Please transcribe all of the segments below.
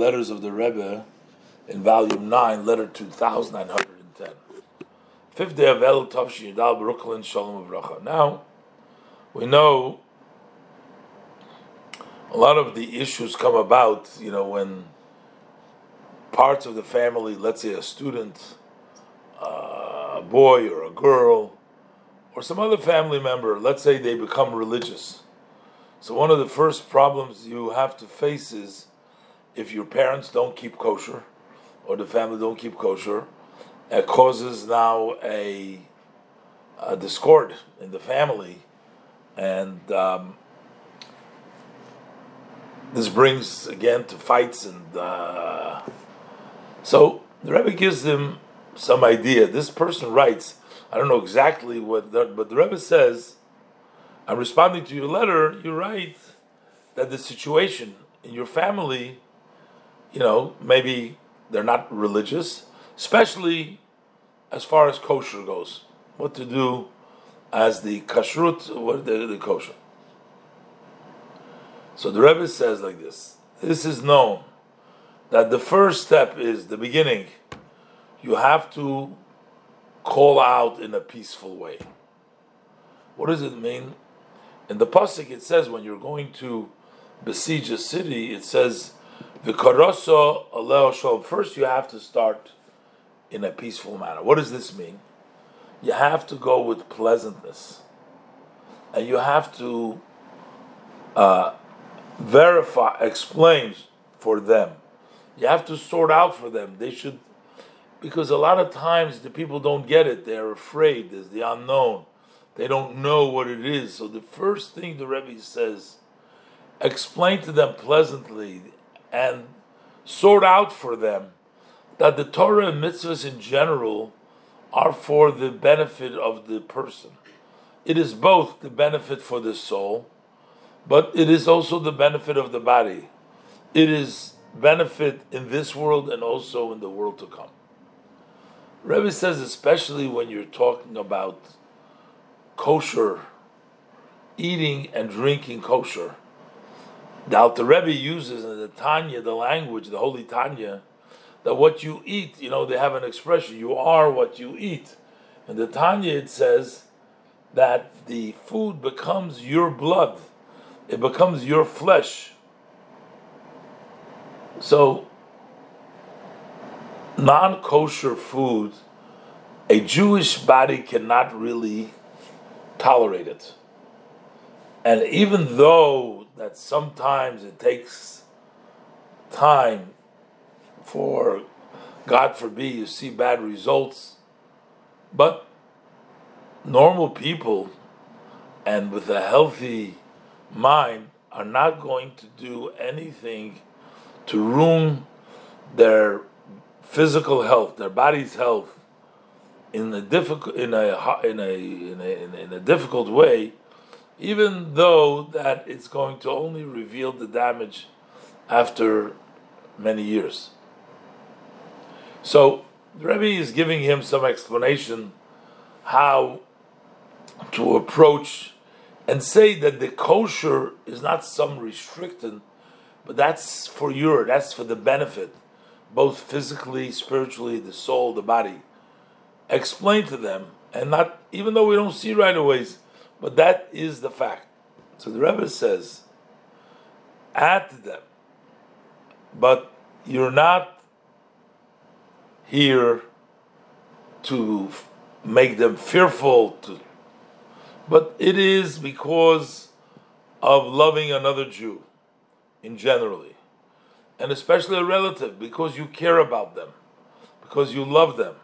letters of the Rebbe in volume 9, letter 2910. Fifth day of El Tavshin Yadal Brooklyn Shalom Avracha. Now, we know a lot of the issues come about, you know, when parts of the family, let's say a student, uh, a boy or a girl, or some other family member, let's say they become religious. So one of the first problems you have to face is if your parents don't keep kosher, or the family don't keep kosher, it causes now a, a discord in the family, and um, this brings again to fights and uh, so the Rebbe gives them some idea. This person writes, I don't know exactly what, the, but the Rebbe says, I'm responding to your letter. You write that the situation in your family, you know, maybe they're not religious, especially as far as kosher goes. What to do as the kashrut, what the, the kosher. So the Rebbe says like this: This is known that the first step is the beginning. You have to call out in a peaceful way. What does it mean? In the pasuk, it says when you're going to besiege a city, it says "V'karoso aleo shalom." First, you have to start in a peaceful manner. What does this mean? You have to go with pleasantness, and you have to uh, verify, explain for them. You have to sort out for them. They should, because a lot of times the people don't get it. They're afraid. There's the unknown. They don't know what it is. So the first thing the Rebbe says, explain to them pleasantly and sort out for them that the Torah and mitzvahs in general are for the benefit of the person. It is both the benefit for the soul, but it is also the benefit of the body. It is benefit in this world and also in the world to come. Rebbe says, especially when you're talking about kosher, eating and drinking kosher, the Alter Rebbe uses in the Tanya, the language, the Holy Tanya, that what you eat, you know, they have an expression, you are what you eat. In the Tanya, it says that the food becomes your blood, it becomes your flesh. So, non kosher food, a Jewish body cannot really tolerate it. And even though that sometimes it takes time for, God forbid, you see bad results, but normal people and with a healthy mind are not going to do anything to ruin their physical health, their body's health, in a difficult in a in a in a, in a difficult way, even though that it's going to only reveal the damage after many years. So the Rebbe is giving him some explanation how to approach and say that the kosher is not some restricted, but that's for your, that's for the benefit, both physically, spiritually, the soul, the body. Explain to them, and not even though we don't see right away, but that is the fact. So the Rebbe says, add to them, but you're not here to make them fearful to but it is because of loving another Jew in generally. And especially a relative because you care about them because you love them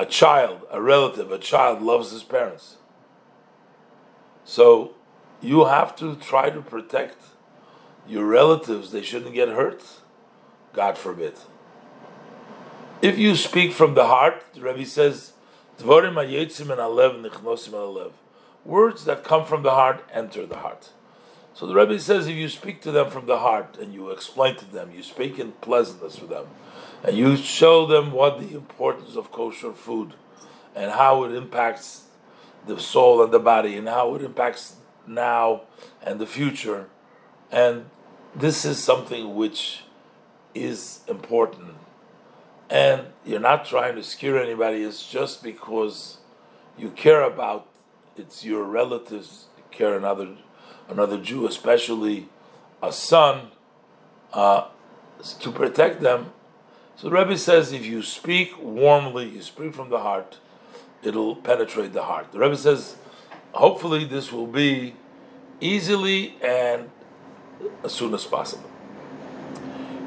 a child a relative a child loves his parents. So you have to try to protect your relatives. They shouldn't get hurt. God forbid. If you speak from the heart, the Rebbe says, Words that come from the heart enter the heart. So the Rebbe says, if you speak to them from the heart and you explain to them, you speak in pleasantness with them, and you show them what the importance of kosher food and how it impacts the soul and the body and how it impacts now and the future, and this is something which is important, and you're not trying to scare anybody. It's just because you care about it's your relatives care another another Jew, especially a son, uh, to protect them. So the Rebbe says if you speak warmly, you speak from the heart, it'll penetrate the heart. The Rebbe says, hopefully this will be easily and as soon as possible.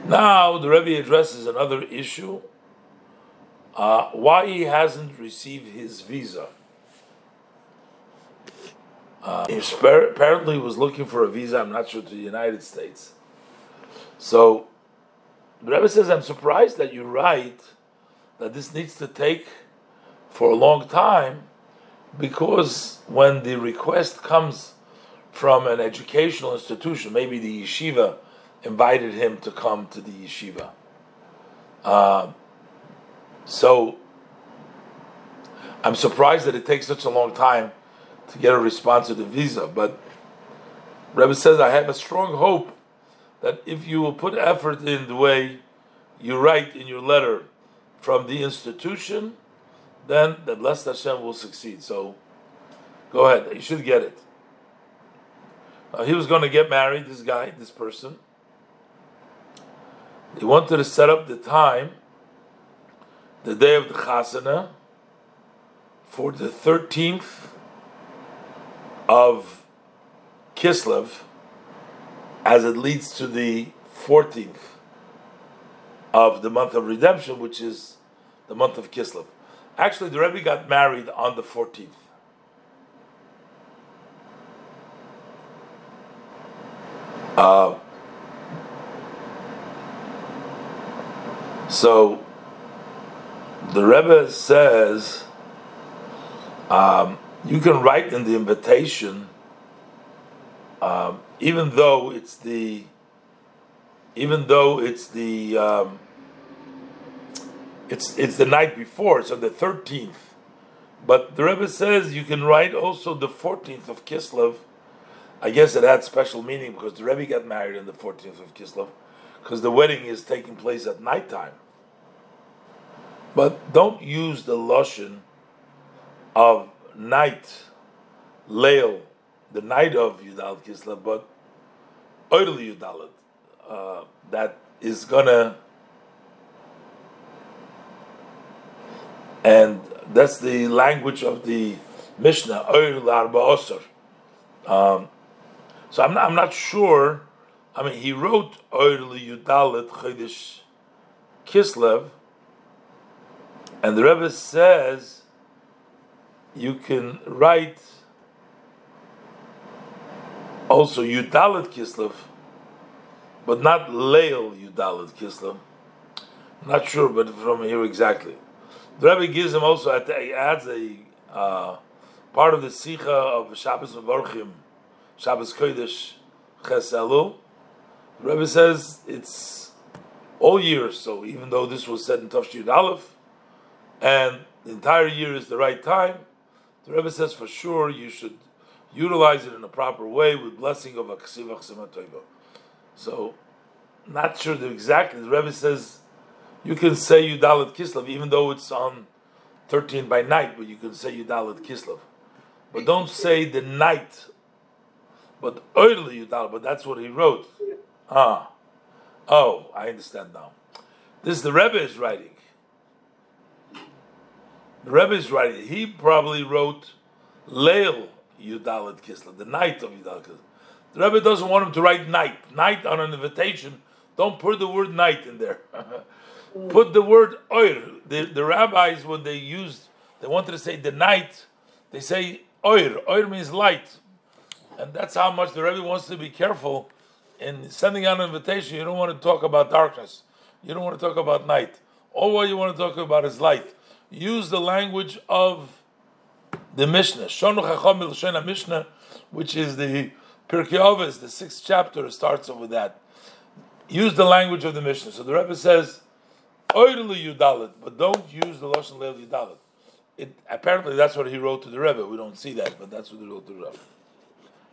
Now the Rebbe addresses another issue: uh, why he hasn't received his visa. Uh, he apparently was looking for a visa. I'm not sure to the United States. So the Rebbe says, "I'm surprised that you write that this needs to take for a long time, because when the request comes from an educational institution, maybe the yeshiva." invited him to come to the yeshiva. Uh, so I'm surprised that it takes such a long time to get a response to the visa. But Rebbe says, I have a strong hope that if you will put effort in the way you write in your letter from the institution, then that blessed Hashem will succeed. So go ahead, you should get it. Uh, he was going to get married, this guy, this person. He wanted to set up the time, the day of the chasana, for the 13th of Kislev, as it leads to the 14th of the month of redemption, which is the month of Kislev. Actually, the Rebbe got married on the 14th. Uh, So the Rebbe says um, you can write in the invitation, um, even though it's the, even though it's the, um, it's it's the night before, so the thirteenth. But the Rebbe says you can write also the fourteenth of Kislev. I guess it had special meaning because the Rebbe got married on the fourteenth of Kislev, because the wedding is taking place at nighttime. But don't use the lashon of night, leil, the night of Yudal Kislev, but early Yudalit. Uh, that is gonna, and that's the language of the Mishnah, Oil Arba um, So I'm not, I'm not sure. I mean, he wrote Oil Yudalit Chodesh Kislev and the Rebbe says you can write also Yudalit Kislev, but not Leil Yudalit Kislev. Not sure, but from here exactly. The Rebbe gives him also, adds a uh, part of the Sikha of Shabbos Mevorchim, Shabbos Kodesh Ches Elul. The Rebbe says it's all years, so even though this was said in Tafshir Aleph, and the entire year is the right time, the Rebbe says for sure you should utilize it in a proper way with blessing of a ksivach So, not sure the exactly. The Rebbe says you can say Yudalit Kislev even though it's on 13 by night, but you can say Yudalit Kislev. But don't say the night, but early Yudalit, but that's what he wrote. Ah. Oh, I understand now. This is the Rebbe is writing. The Rebbe is writing. He probably wrote Leil Yudalit Kislev, the night of Yudalit Kislev. The Rebbe doesn't want him to write night. Night on an invitation. Don't put the word night in there. put the word oir. The, the rabbis, when they used, they wanted to say the night, they say oir. Oir means light. And that's how much the Rebbe wants to be careful in sending out an invitation. You don't want to talk about darkness. You don't want to talk about night. All what you want to talk about is light use the language of the Mishnah. Shonu Chacham Mishnah, which is the Pirkei Avos, the sixth chapter, starts off with that. Use the language of the Mishnah. So the Rebbe says, Oirli Yudalit, but don't use the Lashon Leil Yudalit. It, apparently, that's what he wrote to the Rebbe. We don't see that, but that's what he wrote to the Rebbe.